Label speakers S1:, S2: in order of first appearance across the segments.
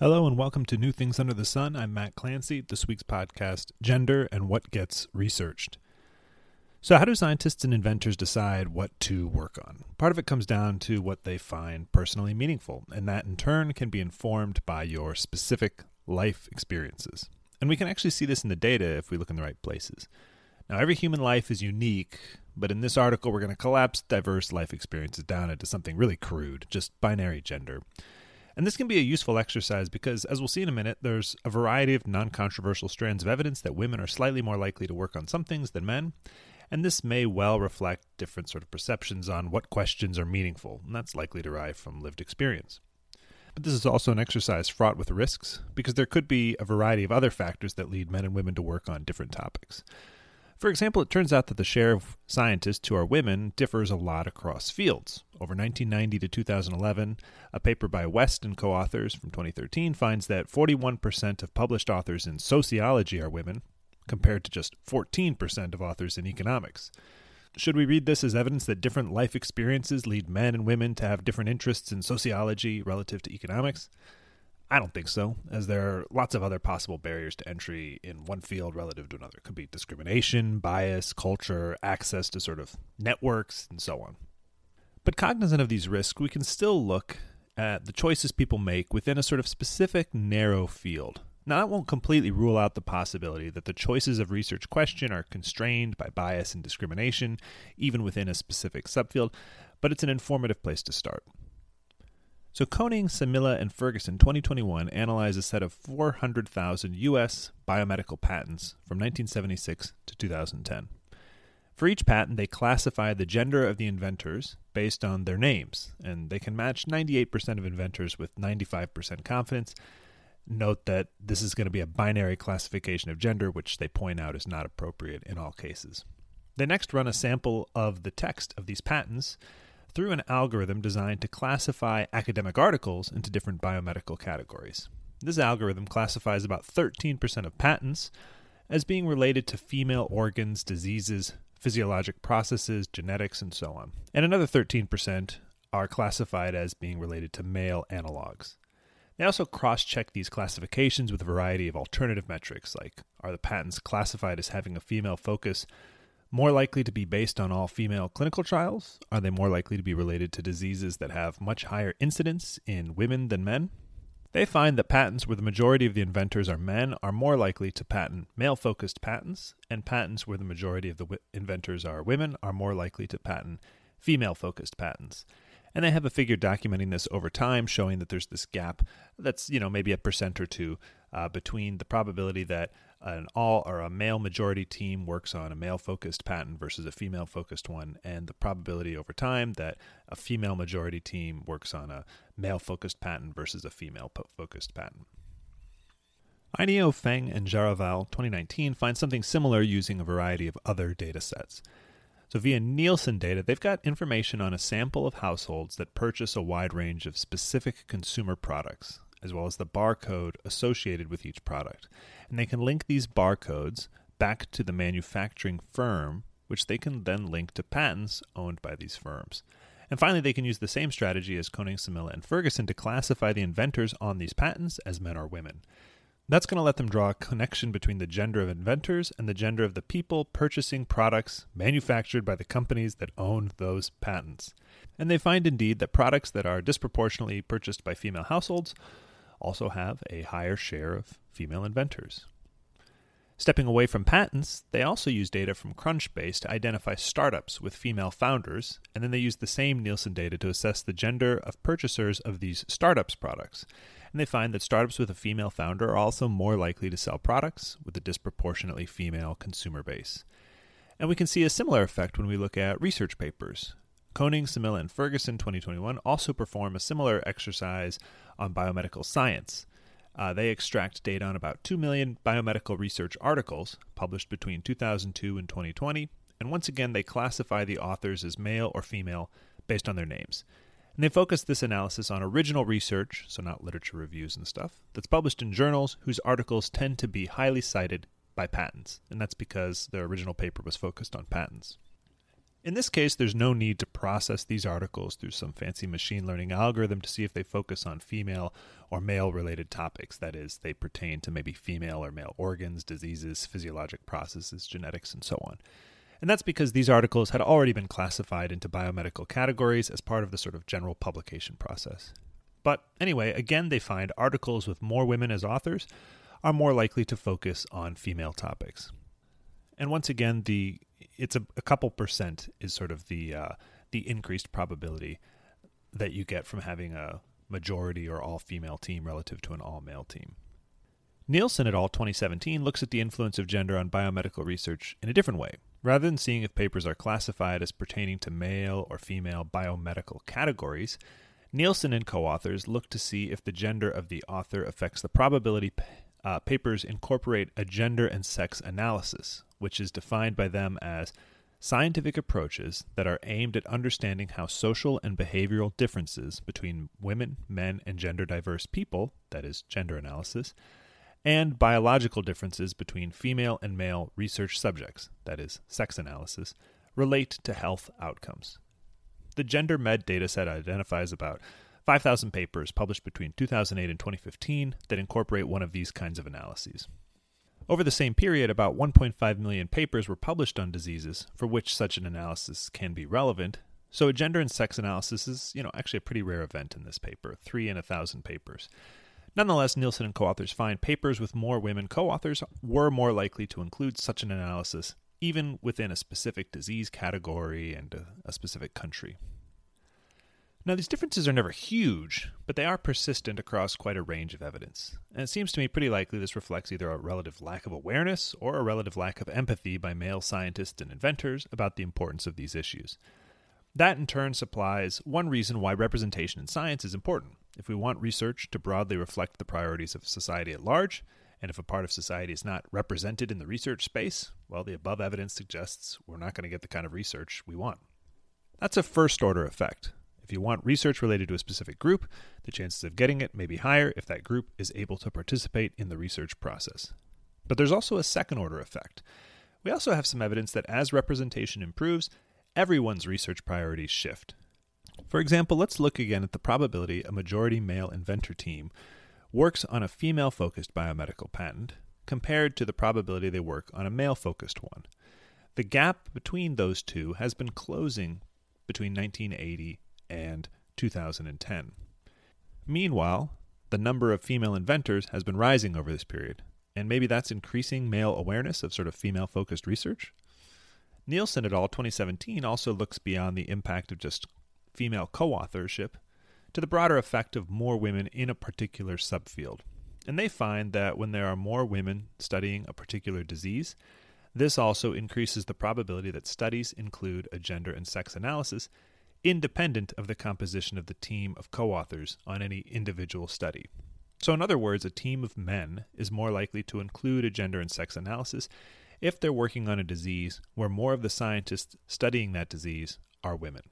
S1: Hello and welcome to New Things Under the Sun. I'm Matt Clancy. This week's podcast Gender and What Gets Researched. So, how do scientists and inventors decide what to work on? Part of it comes down to what they find personally meaningful, and that in turn can be informed by your specific life experiences. And we can actually see this in the data if we look in the right places. Now, every human life is unique, but in this article, we're going to collapse diverse life experiences down into something really crude, just binary gender. And this can be a useful exercise because, as we'll see in a minute, there's a variety of non controversial strands of evidence that women are slightly more likely to work on some things than men. And this may well reflect different sort of perceptions on what questions are meaningful, and that's likely derived from lived experience. But this is also an exercise fraught with risks because there could be a variety of other factors that lead men and women to work on different topics. For example, it turns out that the share of scientists who are women differs a lot across fields. Over 1990 to 2011, a paper by West and co authors from 2013 finds that 41% of published authors in sociology are women, compared to just 14% of authors in economics. Should we read this as evidence that different life experiences lead men and women to have different interests in sociology relative to economics? I don't think so, as there are lots of other possible barriers to entry in one field relative to another. It could be discrimination, bias, culture, access to sort of networks, and so on. But cognizant of these risks, we can still look at the choices people make within a sort of specific narrow field. Now, that won't completely rule out the possibility that the choices of research question are constrained by bias and discrimination, even within a specific subfield, but it's an informative place to start. So Koning, Samila, and Ferguson 2021 analyzed a set of 400,000 U.S. biomedical patents from 1976 to 2010. For each patent, they classify the gender of the inventors based on their names, and they can match 98% of inventors with 95% confidence. Note that this is going to be a binary classification of gender, which they point out is not appropriate in all cases. They next run a sample of the text of these patents through an algorithm designed to classify academic articles into different biomedical categories. This algorithm classifies about 13% of patents as being related to female organs, diseases, physiologic processes, genetics, and so on. And another 13% are classified as being related to male analogs. They also cross check these classifications with a variety of alternative metrics, like are the patents classified as having a female focus more likely to be based on all female clinical trials? Are they more likely to be related to diseases that have much higher incidence in women than men? They find that patents where the majority of the inventors are men are more likely to patent male focused patents, and patents where the majority of the w- inventors are women are more likely to patent female focused patents. And they have a figure documenting this over time, showing that there's this gap that's, you know, maybe a percent or two uh, between the probability that an all or a male majority team works on a male focused patent versus a female focused one, and the probability over time that a female majority team works on a male focused patent versus a female focused patent. Einiö, Feng, and Jaravel 2019 find something similar using a variety of other data sets. So, via Nielsen data, they've got information on a sample of households that purchase a wide range of specific consumer products, as well as the barcode associated with each product. And they can link these barcodes back to the manufacturing firm, which they can then link to patents owned by these firms. And finally, they can use the same strategy as Koning, Samila, and Ferguson to classify the inventors on these patents as men or women. That's going to let them draw a connection between the gender of inventors and the gender of the people purchasing products manufactured by the companies that own those patents. And they find indeed that products that are disproportionately purchased by female households also have a higher share of female inventors. Stepping away from patents, they also use data from Crunchbase to identify startups with female founders, and then they use the same Nielsen data to assess the gender of purchasers of these startups products. And they find that startups with a female founder are also more likely to sell products with a disproportionately female consumer base. And we can see a similar effect when we look at research papers. Koning, Samila, and Ferguson 2021 also perform a similar exercise on biomedical science. Uh, they extract data on about 2 million biomedical research articles published between 2002 and 2020, and once again they classify the authors as male or female based on their names. And they focus this analysis on original research, so not literature reviews and stuff, that's published in journals whose articles tend to be highly cited by patents, and that's because their original paper was focused on patents. In this case, there's no need to process these articles through some fancy machine learning algorithm to see if they focus on female or male related topics. That is, they pertain to maybe female or male organs, diseases, physiologic processes, genetics, and so on. And that's because these articles had already been classified into biomedical categories as part of the sort of general publication process. But anyway, again, they find articles with more women as authors are more likely to focus on female topics. And once again, the it's a, a couple percent is sort of the uh, the increased probability that you get from having a majority or all female team relative to an all male team. Nielsen et al. 2017 looks at the influence of gender on biomedical research in a different way. Rather than seeing if papers are classified as pertaining to male or female biomedical categories, Nielsen and co authors look to see if the gender of the author affects the probability uh, papers incorporate a gender and sex analysis, which is defined by them as scientific approaches that are aimed at understanding how social and behavioral differences between women, men, and gender diverse people, that is, gender analysis, and biological differences between female and male research subjects, that is, sex analysis, relate to health outcomes. The Gender Med dataset identifies about 5,000 papers published between 2008 and 2015 that incorporate one of these kinds of analyses. Over the same period, about 1.5 million papers were published on diseases for which such an analysis can be relevant. So, a gender and sex analysis is, you know, actually a pretty rare event in this paper, three in a thousand papers. Nonetheless, Nielsen and co authors find papers with more women co authors were more likely to include such an analysis, even within a specific disease category and a, a specific country. Now, these differences are never huge, but they are persistent across quite a range of evidence. And it seems to me pretty likely this reflects either a relative lack of awareness or a relative lack of empathy by male scientists and inventors about the importance of these issues. That in turn supplies one reason why representation in science is important. If we want research to broadly reflect the priorities of society at large, and if a part of society is not represented in the research space, well, the above evidence suggests we're not going to get the kind of research we want. That's a first order effect. If you want research related to a specific group, the chances of getting it may be higher if that group is able to participate in the research process. But there's also a second order effect. We also have some evidence that as representation improves, everyone's research priorities shift. For example, let's look again at the probability a majority male inventor team works on a female focused biomedical patent compared to the probability they work on a male focused one. The gap between those two has been closing between 1980 and 2010. Meanwhile, the number of female inventors has been rising over this period, and maybe that's increasing male awareness of sort of female focused research. Nielsen et al. 2017 also looks beyond the impact of just female co authorship to the broader effect of more women in a particular subfield. And they find that when there are more women studying a particular disease, this also increases the probability that studies include a gender and sex analysis independent of the composition of the team of co authors on any individual study. So, in other words, a team of men is more likely to include a gender and sex analysis if they're working on a disease where more of the scientists studying that disease are women.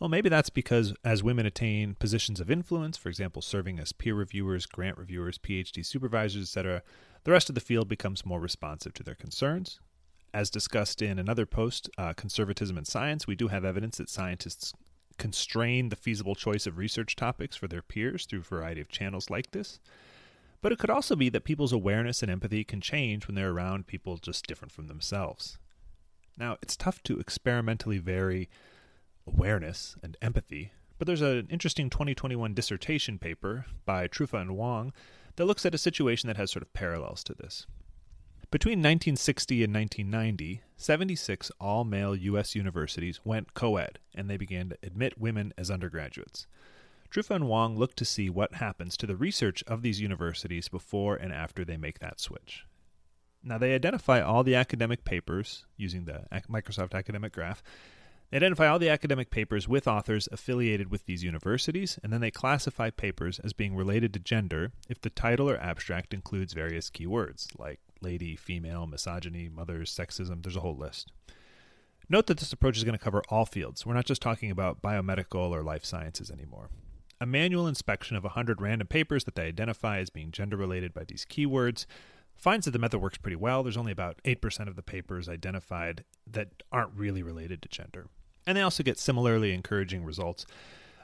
S1: Well, maybe that's because as women attain positions of influence, for example, serving as peer reviewers, grant reviewers, PhD supervisors, etc., the rest of the field becomes more responsive to their concerns, as discussed in another post, uh, Conservatism and Science, we do have evidence that scientists constrain the feasible choice of research topics for their peers through a variety of channels like this. But it could also be that people's awareness and empathy can change when they're around people just different from themselves. Now, it's tough to experimentally vary awareness and empathy, but there's an interesting 2021 dissertation paper by Truffa and Wong that looks at a situation that has sort of parallels to this. Between 1960 and 1990, 76 all male U.S. universities went co ed, and they began to admit women as undergraduates. Truffa and Wong looked to see what happens to the research of these universities before and after they make that switch. Now, they identify all the academic papers using the Microsoft Academic Graph. They identify all the academic papers with authors affiliated with these universities, and then they classify papers as being related to gender if the title or abstract includes various keywords like lady, female, misogyny, mothers, sexism. There's a whole list. Note that this approach is going to cover all fields. We're not just talking about biomedical or life sciences anymore. A manual inspection of 100 random papers that they identify as being gender related by these keywords finds that the method works pretty well. There's only about 8% of the papers identified that aren't really related to gender. And they also get similarly encouraging results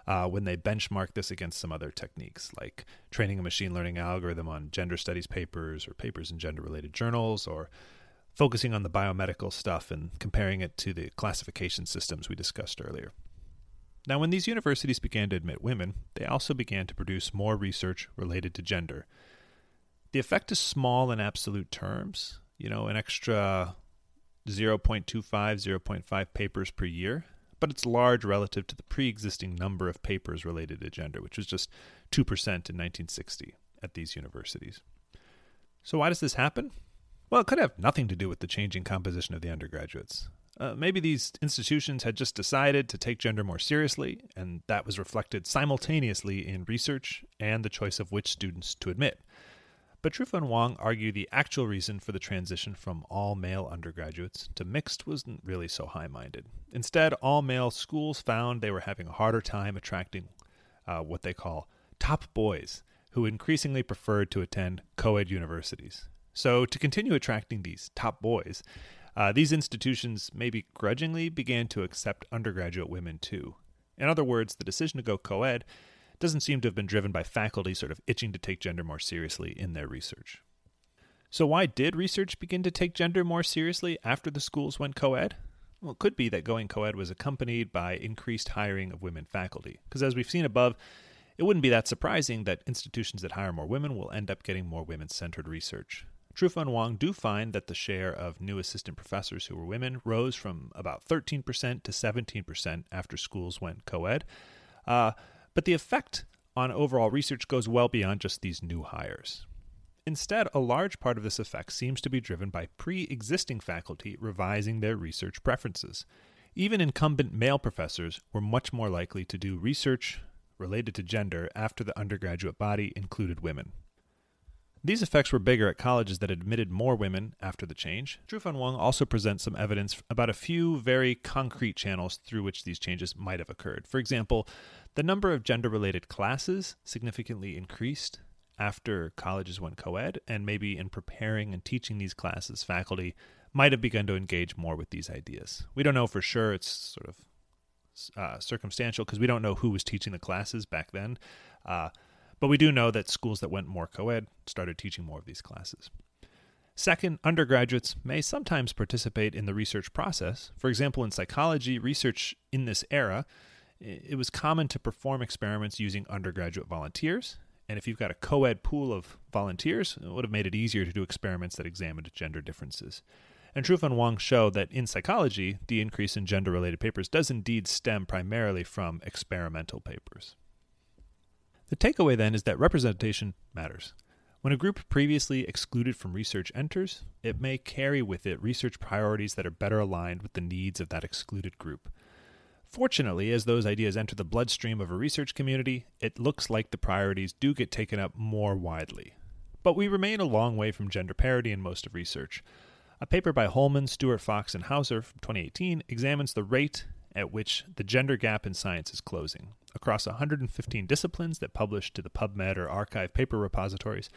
S1: uh, when they benchmark this against some other techniques, like training a machine learning algorithm on gender studies papers or papers in gender related journals, or focusing on the biomedical stuff and comparing it to the classification systems we discussed earlier. Now, when these universities began to admit women, they also began to produce more research related to gender. The effect is small in absolute terms, you know, an extra 0.25, 0.5 papers per year, but it's large relative to the pre existing number of papers related to gender, which was just 2% in 1960 at these universities. So, why does this happen? Well, it could have nothing to do with the changing composition of the undergraduates. Uh, maybe these institutions had just decided to take gender more seriously, and that was reflected simultaneously in research and the choice of which students to admit. But Truffa and Wong argue the actual reason for the transition from all male undergraduates to mixed wasn't really so high minded. Instead, all male schools found they were having a harder time attracting uh, what they call top boys, who increasingly preferred to attend co ed universities. So, to continue attracting these top boys, uh, these institutions maybe grudgingly began to accept undergraduate women too. In other words, the decision to go co ed doesn't seem to have been driven by faculty sort of itching to take gender more seriously in their research. So, why did research begin to take gender more seriously after the schools went co ed? Well, it could be that going co ed was accompanied by increased hiring of women faculty, because as we've seen above, it wouldn't be that surprising that institutions that hire more women will end up getting more women centered research. Truffa and Wong do find that the share of new assistant professors who were women rose from about 13% to 17% after schools went co ed. Uh, but the effect on overall research goes well beyond just these new hires. Instead, a large part of this effect seems to be driven by pre existing faculty revising their research preferences. Even incumbent male professors were much more likely to do research related to gender after the undergraduate body included women. These effects were bigger at colleges that admitted more women after the change. Truffa and Wong also presents some evidence about a few very concrete channels through which these changes might have occurred. For example, the number of gender related classes significantly increased after colleges went co ed, and maybe in preparing and teaching these classes, faculty might have begun to engage more with these ideas. We don't know for sure, it's sort of uh, circumstantial because we don't know who was teaching the classes back then. Uh, but we do know that schools that went more co ed started teaching more of these classes. Second, undergraduates may sometimes participate in the research process. For example, in psychology, research in this era, it was common to perform experiments using undergraduate volunteers. And if you've got a co ed pool of volunteers, it would have made it easier to do experiments that examined gender differences. And Truffa and Wong show that in psychology, the increase in gender related papers does indeed stem primarily from experimental papers. The takeaway then is that representation matters. When a group previously excluded from research enters, it may carry with it research priorities that are better aligned with the needs of that excluded group. Fortunately, as those ideas enter the bloodstream of a research community, it looks like the priorities do get taken up more widely. But we remain a long way from gender parity in most of research. A paper by Holman, Stuart-Fox, and Hauser from 2018 examines the rate at which the gender gap in science is closing. Across 115 disciplines that published to the PubMed or arXiv paper repositories,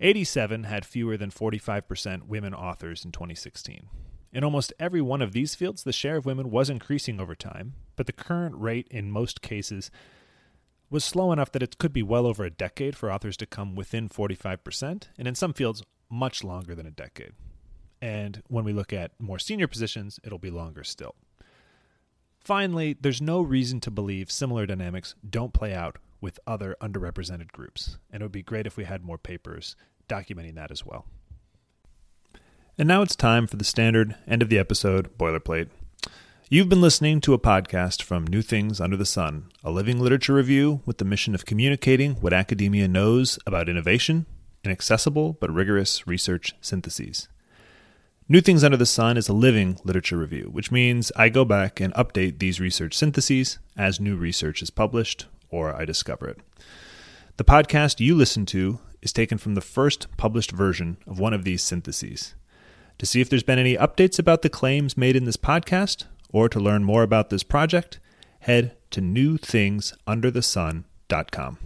S1: 87 had fewer than 45% women authors in 2016. In almost every one of these fields, the share of women was increasing over time, but the current rate in most cases was slow enough that it could be well over a decade for authors to come within 45%, and in some fields, much longer than a decade. And when we look at more senior positions, it'll be longer still. Finally, there's no reason to believe similar dynamics don't play out with other underrepresented groups, and it would be great if we had more papers documenting that as well. And now it's time for the standard end of the episode boilerplate. You've been listening to a podcast from New Things Under the Sun, a living literature review with the mission of communicating what academia knows about innovation in accessible but rigorous research syntheses. New Things Under the Sun is a living literature review, which means I go back and update these research syntheses as new research is published or I discover it. The podcast you listen to is taken from the first published version of one of these syntheses. To see if there's been any updates about the claims made in this podcast, or to learn more about this project, head to newthingsunderthesun.com.